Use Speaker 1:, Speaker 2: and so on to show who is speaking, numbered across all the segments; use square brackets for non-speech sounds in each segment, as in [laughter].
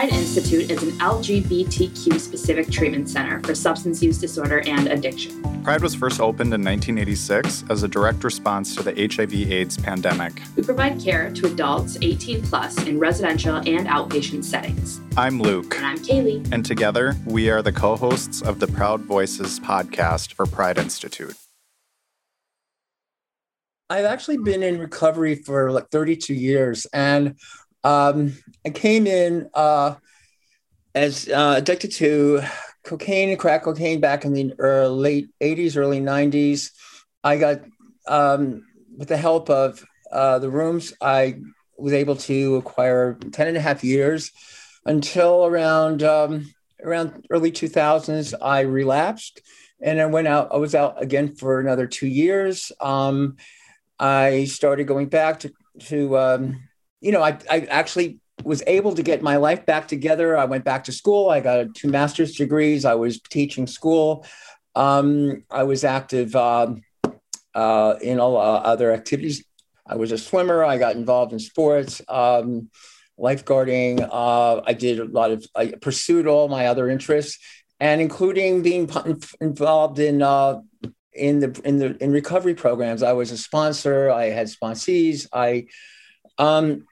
Speaker 1: Pride Institute is an LGBTQ specific treatment center for substance use disorder and addiction.
Speaker 2: Pride was first opened in 1986 as a direct response to the HIV/AIDS pandemic.
Speaker 1: We provide care to adults 18 plus in residential and outpatient settings.
Speaker 2: I'm Luke.
Speaker 1: And I'm Kaylee.
Speaker 2: And together, we are the co hosts of the Proud Voices podcast for Pride Institute.
Speaker 3: I've actually been in recovery for like 32 years. And um, I came in uh, as uh, addicted to cocaine and crack cocaine back in the early, late 80s, early 90s. I got, um, with the help of uh, the rooms, I was able to acquire 10 and a half years until around um, around early 2000s, I relapsed and I went out, I was out again for another two years. Um, I started going back to, to um, you know, I, I actually was able to get my life back together. I went back to school. I got two master's degrees. I was teaching school. Um, I was active um, uh, in all uh, other activities. I was a swimmer. I got involved in sports, um, lifeguarding. Uh, I did a lot of, I pursued all my other interests, and including being involved in uh, in the in the in recovery programs. I was a sponsor. I had sponsees. I um,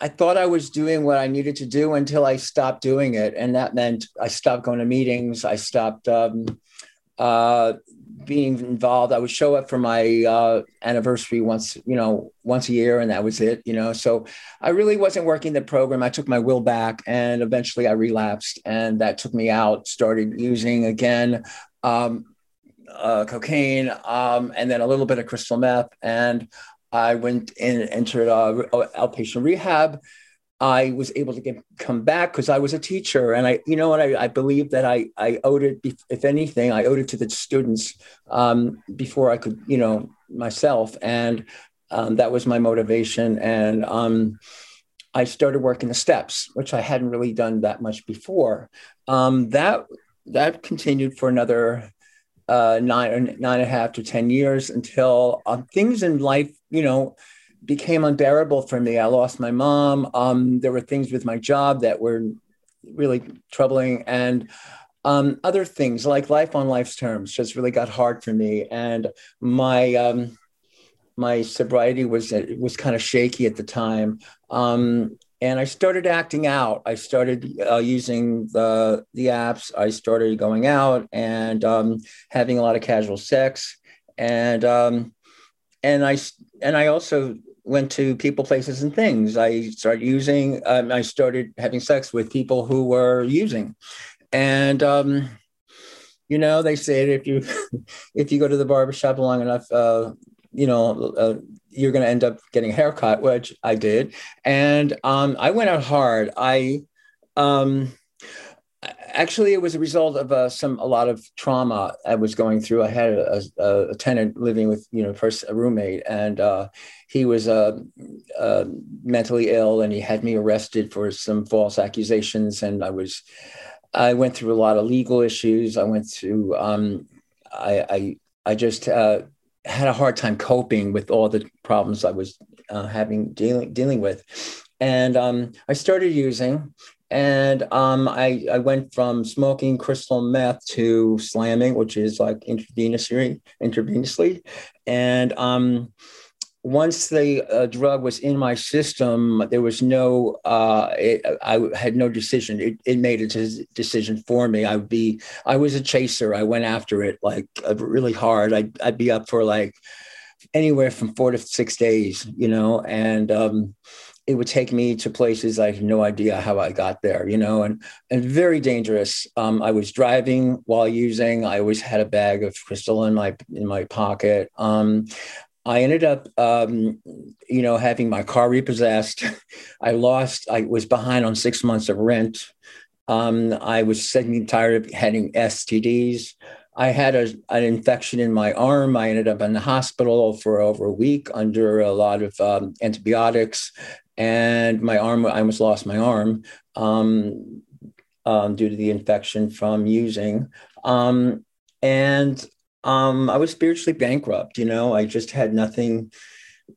Speaker 3: I thought I was doing what I needed to do until I stopped doing it, and that meant I stopped going to meetings. I stopped um, uh, being involved. I would show up for my uh, anniversary once, you know, once a year, and that was it. You know, so I really wasn't working the program. I took my will back, and eventually I relapsed, and that took me out. Started using again. Um, uh, cocaine, um, and then a little bit of crystal meth, and I went and entered uh, outpatient rehab. I was able to get come back because I was a teacher, and I, you know, what I, I believe that I, I owed it. If anything, I owed it to the students um, before I could, you know, myself, and um, that was my motivation. And um, I started working the steps, which I hadn't really done that much before. Um, that that continued for another uh, nine nine and a half to ten years until um, things in life, you know, became unbearable for me. I lost my mom. Um, there were things with my job that were really troubling, and um, other things like life on life's terms just really got hard for me. And my um, my sobriety was was kind of shaky at the time. Um, and I started acting out. I started uh, using the the apps. I started going out and um, having a lot of casual sex, and um, and I and I also went to people, places, and things. I started using. Um, I started having sex with people who were using, and um, you know they say if you [laughs] if you go to the barbershop long enough, uh, you know, uh, you're going to end up getting a haircut, which I did. And um, I went out hard. I um, actually, it was a result of uh, some, a lot of trauma I was going through. I had a, a, a tenant living with, you know, first a roommate, and uh, he was uh, uh, mentally ill and he had me arrested for some false accusations. And I was, I went through a lot of legal issues. I went through, um, I, I, I just, uh, had a hard time coping with all the problems I was uh, having dealing dealing with, and um, I started using, and um, I I went from smoking crystal meth to slamming, which is like intravenously, intravenously, and um, once the uh, drug was in my system, there was no, uh, it, I had no decision. It, it made a decision for me. I would be, I was a chaser. I went after it like uh, really hard. I'd, I'd be up for like anywhere from four to six days, you know, and um, it would take me to places I had no idea how I got there, you know, and and very dangerous. Um, I was driving while using. I always had a bag of crystal in my in my pocket. Um, I ended up, um, you know, having my car repossessed. [laughs] I lost, I was behind on six months of rent. Um, I was and tired of having STDs. I had a, an infection in my arm. I ended up in the hospital for over a week under a lot of um, antibiotics. And my arm, I almost lost my arm um, um, due to the infection from using. Um, and um, I was spiritually bankrupt. You know, I just had nothing.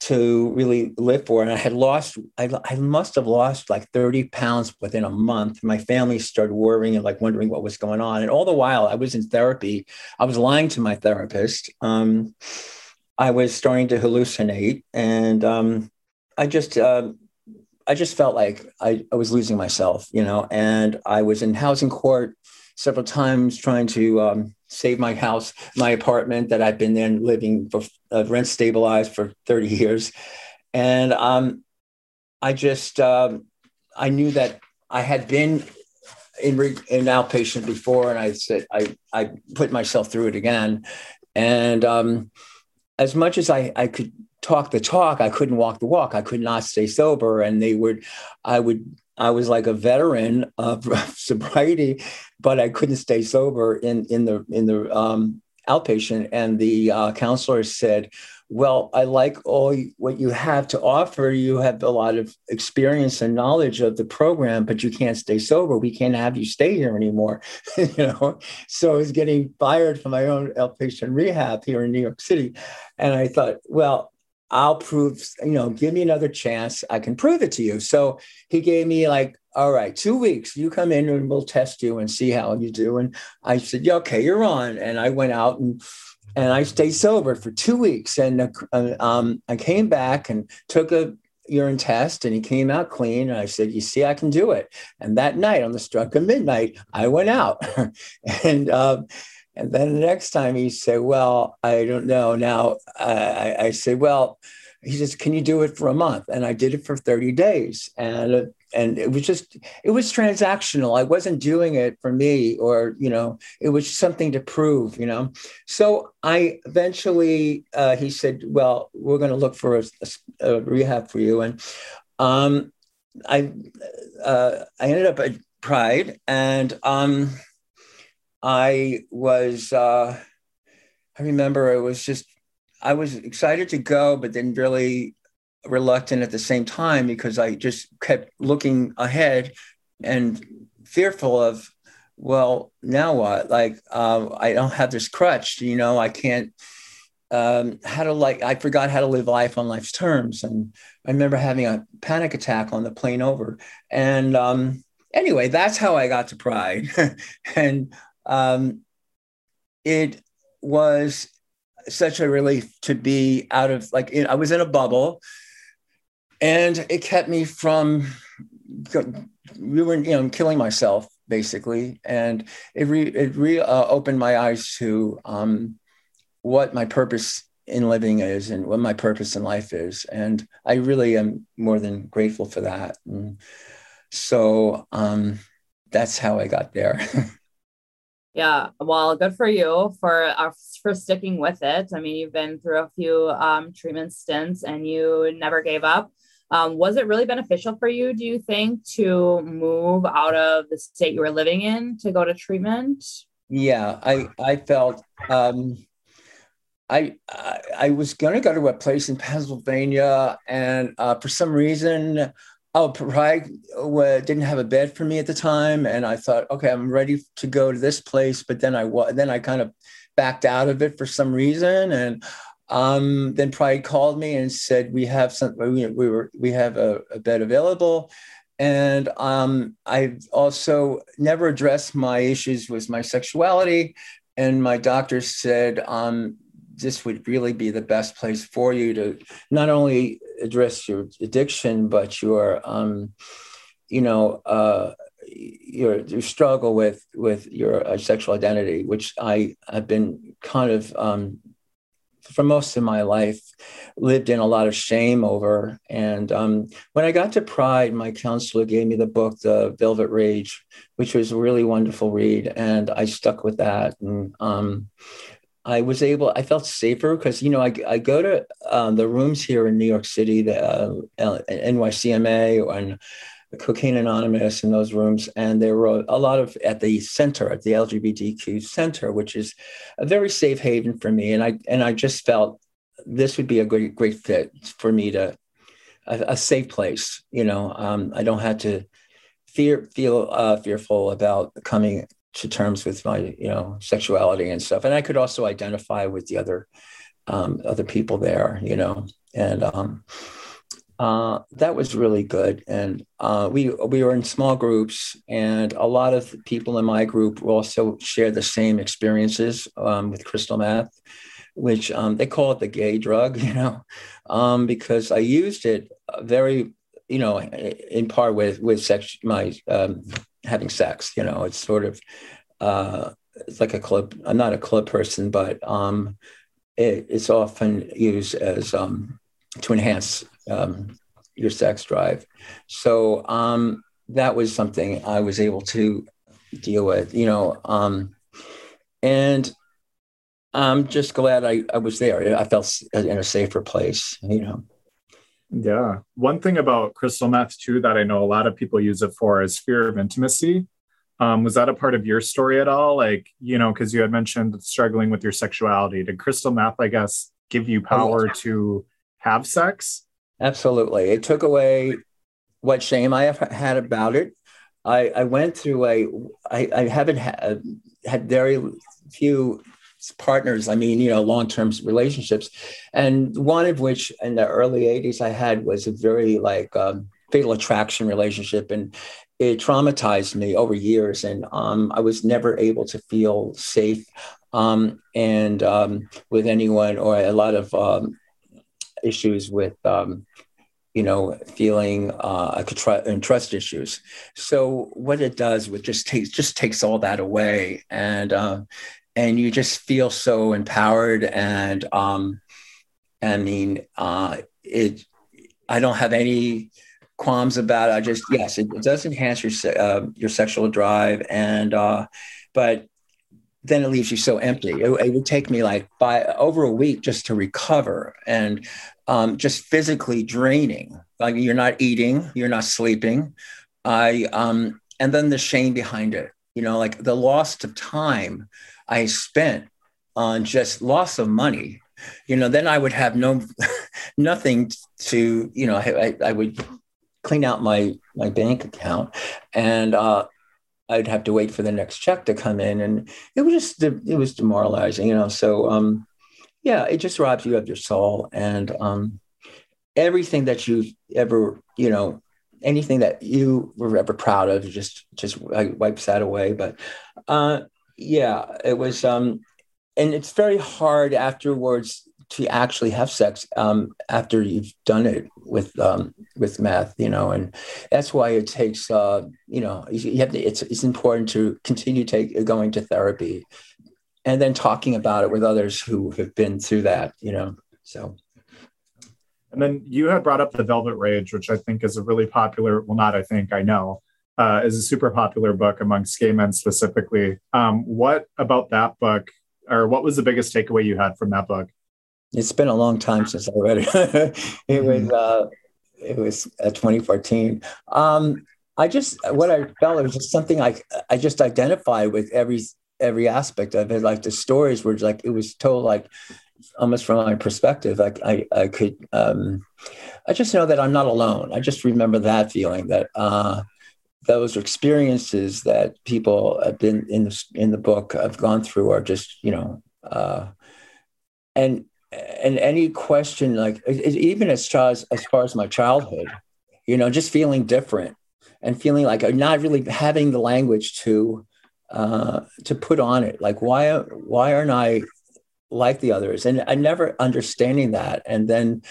Speaker 3: to really live for. And I had lost, I, I must have lost like 30 pounds within a month. My family started worrying and like wondering what was going on. And all the while I was in therapy, I was lying to my therapist. Um, I was starting to hallucinate and um, I just, uh, I just felt like I, I was losing myself, you know, and I was in housing court several times trying to um, save my house, my apartment that I've been in living for uh, rent stabilized for 30 years. And um, I just, um, I knew that I had been in, re- in outpatient before, and I said, I, I put myself through it again. And um, as much as I, I could talk the talk, I couldn't walk the walk. I could not stay sober. And they would, I would I was like a veteran of [laughs] sobriety, but I couldn't stay sober in in the in the um, outpatient. And the uh, counselor said, "Well, I like all what you have to offer. You have a lot of experience and knowledge of the program, but you can't stay sober. We can't have you stay here anymore." [laughs] you know, so I was getting fired from my own outpatient rehab here in New York City, and I thought, well, I'll prove, you know, give me another chance. I can prove it to you. So he gave me like, all right, two weeks. You come in and we'll test you and see how you do. And I said, yeah, okay, you're on. And I went out and and I stayed sober for two weeks. And uh, um, I came back and took a urine test, and he came out clean. And I said, you see, I can do it. And that night, on the stroke of midnight, I went out, [laughs] and. Um, and then the next time he said, Well, I don't know. Now I, I said, Well, he says, Can you do it for a month? And I did it for 30 days. And and it was just it was transactional i wasn't doing it for me or you know it was something to prove you know so i eventually uh, he said well we're going to look for a, a, a, rehab for you and um, i uh, i ended up at pride and um, I was, uh, I remember it was just, I was excited to go, but then really reluctant at the same time because I just kept looking ahead and fearful of, well, now what? Like, uh, I don't have this crutch, you know, I can't, um, how to like, I forgot how to live life on life's terms. And I remember having a panic attack on the plane over. And um, anyway, that's how I got to Pride. [laughs] and um, it was such a relief to be out of like I was in a bubble, and it kept me from we were you know killing myself basically, and it re it re uh, opened my eyes to um, what my purpose in living is and what my purpose in life is, and I really am more than grateful for that. And so um, that's how I got there. [laughs]
Speaker 1: Yeah, well, good for you for uh, for sticking with it. I mean, you've been through a few um, treatment stints and you never gave up. Um, was it really beneficial for you, do you think, to move out of the state you were living in to go to treatment?
Speaker 3: Yeah, I I felt um, I, I I was going to go to a place in Pennsylvania, and uh, for some reason Oh, Pride didn't have a bed for me at the time, and I thought, okay, I'm ready to go to this place. But then I then I kind of backed out of it for some reason, and um, then Pride called me and said we have some we, we were we have a, a bed available, and um, I also never addressed my issues with my sexuality, and my doctor said um, this would really be the best place for you to not only address your addiction, but your, um, you know, uh, your, your struggle with with your uh, sexual identity, which I have been kind of um, for most of my life lived in a lot of shame over. And um, when I got to Pride, my counselor gave me the book, The Velvet Rage, which was a really wonderful read, and I stuck with that. And um, I was able, I felt safer because, you know, I, I go to um, the rooms here in New York City, the uh, NYCMA and Cocaine Anonymous in those rooms. And there were a lot of at the center, at the LGBTQ center, which is a very safe haven for me. And I, and I just felt this would be a great, great fit for me to, a, a safe place. You know, um, I don't have to fear, feel uh, fearful about coming to terms with my you know sexuality and stuff and i could also identify with the other um, other people there, you know, and um, uh, that was really good. And uh, we we were in small groups, and a lot of people in my group also shared the same experiences um, with crystal meth, which um, they call it the gay drug, [laughs] you know, um, because I used it very, you know, in part with with sex, my um, having sex. You know, it's sort of uh, it's like a club. I'm not a club person, but um, it, it's often used as um, to enhance um, your sex drive. So um, that was something I was able to deal with, you know, um, and I'm just glad I, I was there. I felt in a safer place, you know.
Speaker 2: Yeah. One thing about crystal meth, too, that I know a lot of people use it for is fear of intimacy. Um, was that a part of your story at all? Like, you know, because you had mentioned struggling with your sexuality. Did crystal meth, I guess, give you power oh, to have sex?
Speaker 3: Absolutely. It took away what shame I have had about it. I, I went through a, I, I haven't had, had very few partners. I mean, you know, long term relationships. And one of which in the early 80s I had was a very like um, fatal attraction relationship. And it traumatized me over years. And um, I was never able to feel safe um, and um, with anyone or a lot of um, issues with um, you know feeling uh, and trust issues. So what it does, it just takes just takes all that away, and uh, and you just feel so empowered. And um, I mean, uh, it. I don't have any qualms about it. I just yes, it, it does enhance your uh, your sexual drive, and uh, but then it leaves you so empty. It, it, would take me like by over a week just to recover and um, just physically draining. Like you're not eating, you're not sleeping. I um, and then the shame behind it. You know, like the loss of time I spent on just loss of money. You know, then I would have no [laughs] nothing to. You know, I, I would clean out my my bank account and uh, I'd have to wait for the next check to come in, and it was just it was demoralizing, you know. So um, yeah, it just robs you of your soul and um, everything that you've ever you know anything that you were ever proud of just just wipes that away. But uh, yeah, it was um, and it's very hard afterwards to actually have sex um, after you've done it with um, with meth, you know, and that's why it takes, uh, you know, you have to, it's it's important to continue take going to therapy, and then talking about it with others who have been through that, you know. So.
Speaker 2: And then you had brought up the Velvet Rage, which I think is a really popular. Well, not I think I know uh, is a super popular book amongst gay men specifically. Um, what about that book, or what was the biggest takeaway you had from that book?
Speaker 3: It's been a long time since I read it. [laughs] it was mm-hmm. uh, it was uh, 2014. Um, I just what I felt it was just something I I just identified with every every aspect of it. Like the stories were like it was told like almost from my perspective. Like I I could um, I just know that I'm not alone. I just remember that feeling that uh, those experiences that people have been in the in the book have gone through are just you know uh, and and any question like even as far as, far as my childhood you know just feeling different and feeling like not really having the language to uh, to put on it. Like why why aren't i like the others? And i never understanding that and then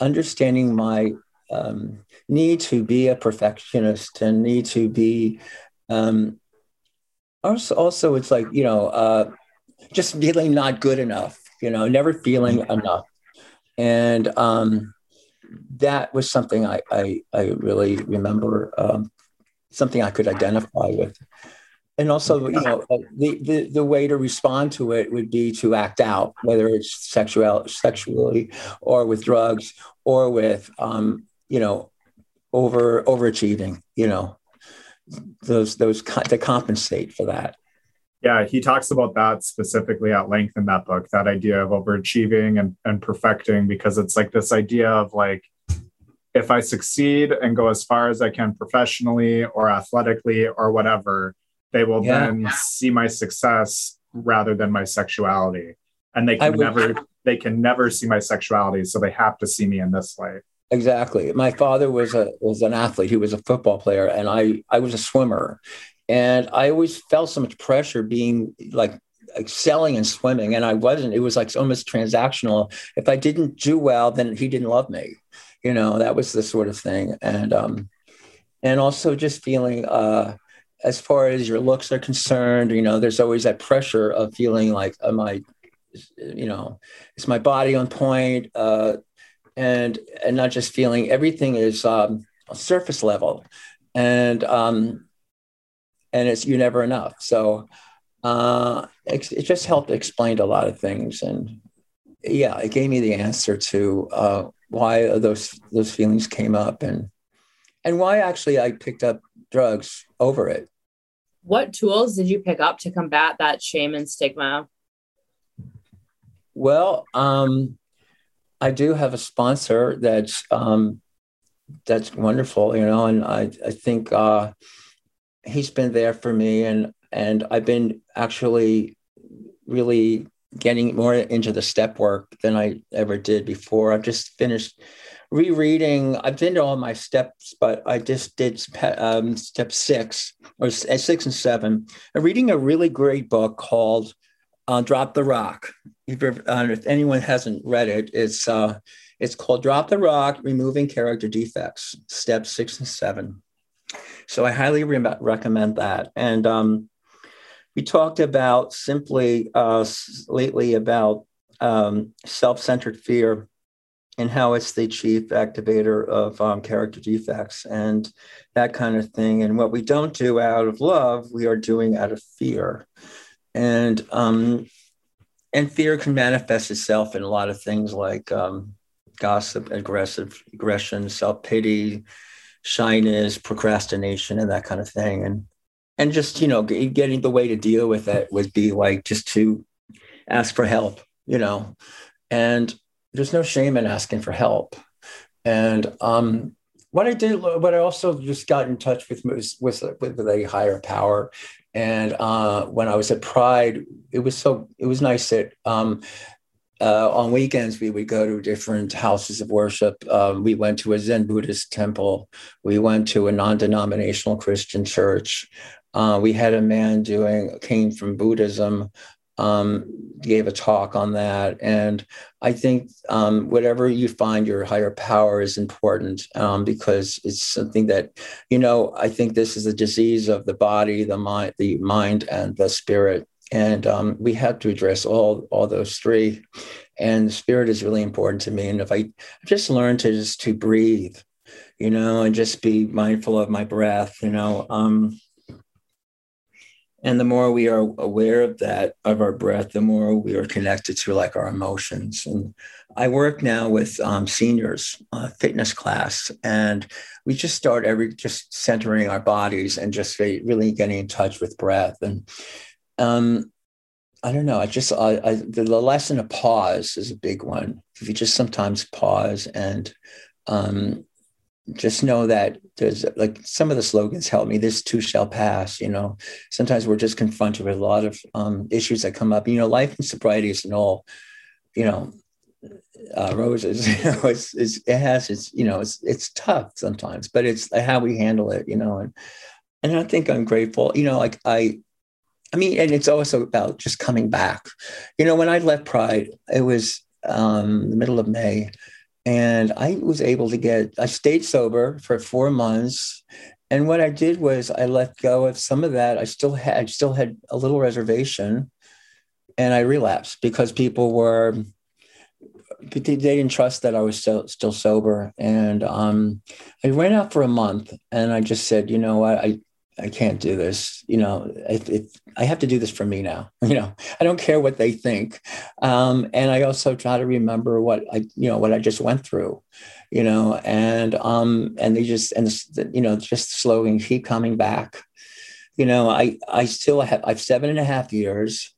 Speaker 3: understanding my um, need to be a perfectionist and need to be um, also also it's like you know uh, just feeling not good enough you know, never feeling enough. And um, that was something I, I, I really remember, um, something I could identify with. And also, you know, uh, the, the, the way to respond to it would be to act out, whether it's sexual, sexually or with drugs or with, um, you know, over overachieving, you know, those, those to compensate for that.
Speaker 2: Yeah, he talks about that specifically at length in that book, that idea of overachieving and, and perfecting, because it's like this idea of like, if I succeed and go as far as I can professionally or athletically or whatever, they will yeah. then see my success rather than my sexuality. And they can would, never they can never see my sexuality, so they have to see me in this light.
Speaker 3: Exactly. My father was a was an athlete. He was a football player, and I I was a swimmer, and I always felt so much pressure being like excelling in swimming, and I wasn't. It was like almost transactional. If I didn't do well, then he didn't love me. You know, that was the sort of thing, and um, and also just feeling uh as far as your looks are concerned, you know, there's always that pressure of feeling like, am I, you know, is my body on point? Uh, and and not just feeling everything is um, surface level, and um, and it's you're never enough. So uh, it, it just helped explain a lot of things, and yeah, it gave me the answer to uh, why those those feelings came up, and and why actually I picked up drugs over it
Speaker 1: what tools did you pick up to combat that shame and stigma?
Speaker 3: Well, um, I do have a sponsor that's um, that's wonderful, you know, and I I think uh, he's been there for me, and and I've been actually really getting more into the step work than I ever did before. I've just finished rereading. I've been to all my steps, but I just did um, step six or six and seven. I'm reading a really great book called uh, "Drop the Rock." If, uh, if, anyone hasn't read it, it's uh, it's called "Drop the Rock: Removing Character Defects." Steps six and seven. So I highly re- recommend that. And um, we talked about simply uh, lately about um, self-centered fear and how it's the chief activator of um, character defects and that kind of thing. And what we don't do out of love, we are doing out of fear. And um, and fear can manifest itself in a lot of things like um, gossip, aggressive aggression, self pity, shyness, procrastination, and that kind of thing. And and just you know, getting the way to deal with it would be like just to ask for help, you know, and there's no shame in asking for help. And um, what I did, but I also just got in touch with with with, a higher power. And uh, when I was at Pride, it was so it was nice that um, uh, on weekends we would go to different houses of worship. Um, we went to a Zen Buddhist temple. We went to a non-denominational Christian church. Uh, we had a man doing came from Buddhism um, gave a talk on that. And I think um, whatever you find your higher power is important um, because it's something that, you know, I think this is a disease of the body, the mind, the mind, and the spirit. And um, we have to address all all those three. And spirit is really important to me. And if I just learn to just to breathe, you know, and just be mindful of my breath, you know, um, and the more we are aware of that of our breath the more we are connected to like our emotions. And i work now with um, seniors uh, fitness class and we just start every just centering our bodies and just really getting in touch with breath. And um, i don't know i just I, I, the, the lesson of pause is a big one. If you just sometimes pause and um, just know that there's like some of the slogans help me this too shall pass you know? Sometimes we're just confronted with a lot of um, issues that come up. You know life and sobriety is all you know uh, roses [laughs] you know? It's, it's, it has its you know it's it's tough sometimes but it's how we handle it you know? And and i think i'm grateful you know like i i mean and it's also about just coming back. You know when i left pride it was um the middle of may and I was able to get, I stayed sober for four months. And what I did was I let go of some of that. I still had, I still had a little reservation and I relapsed because people were, they didn't trust that I was still, still sober. And um, I went out for a month and I just said, you know what, I, I can't do this. You know, if, if, I have to do this for me now. [laughs] You know, I don't care what they think. Um, and I also try to remember what I, you know, what I just went through. You know, and um, and they just and you know just slowly keep coming back. You know, I I still have I've seven and a half years,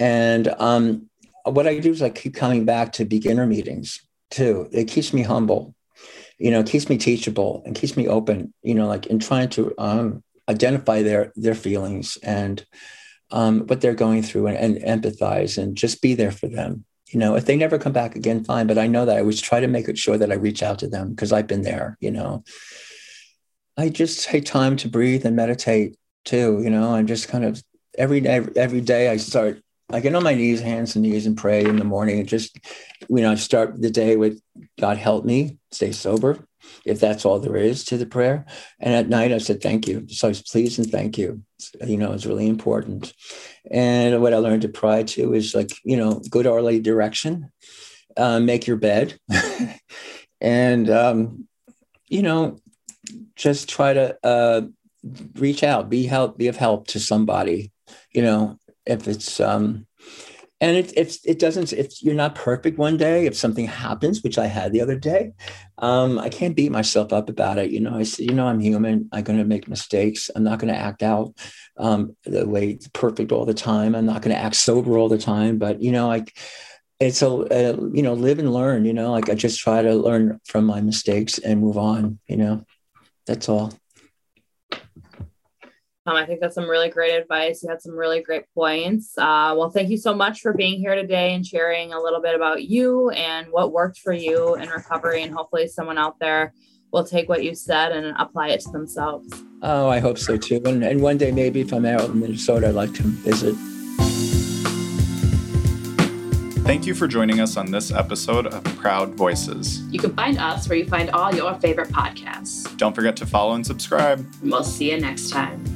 Speaker 3: and um, what I do is I keep coming back to beginner meetings too. It keeps me humble you know, keeps me teachable and keeps me open, you know, like in trying to um, identify their their feelings and um, what they're going through and, and, empathize and just be there for them You know, if they never come back again, fine. But I know that I always try to make it sure that I reach out to them because I've been there, you know. I just take time to breathe and meditate too, you know, and just kind of every day, every day I start, I get on my knees, hands and knees and pray in the morning and just, you know, I start the day with God help me stay sober, if that's all there is to the prayer. And at night I said, thank you. So I was pleased and thank you. You know, it's really important. And what I learned to pray to is like, you know, good orderly direction, uh, make your bed. [laughs] and, um, you know, just try to uh, reach out, be help, be of help to somebody. You know, if it's um, and it, if it doesn't, if you're not perfect one day, if something happens, which I had the other day, um, I can't beat myself up about it. You know, I say, you know, I'm human. I'm going to make mistakes. I'm not going to act out um, the way perfect all the time. I'm not going to act sober all the time. But you know, like it's a, a, you know, live and learn. You know, like I just try to learn from my mistakes and move on. You know. That's all.
Speaker 1: Um, I think that's some really great advice. You had some really great points. Uh, well, thank you so much for being here today and sharing a little bit about you and what worked for you in recovery. And hopefully, someone out there will take what you said and apply it to themselves.
Speaker 3: Oh, I hope so too. And, and one day, maybe if I'm out in Minnesota, I'd like to visit.
Speaker 2: Thank you for joining us on this episode of Proud Voices.
Speaker 1: You can find us where you find all your favorite podcasts.
Speaker 2: Don't forget to follow and subscribe.
Speaker 1: We'll see you next time.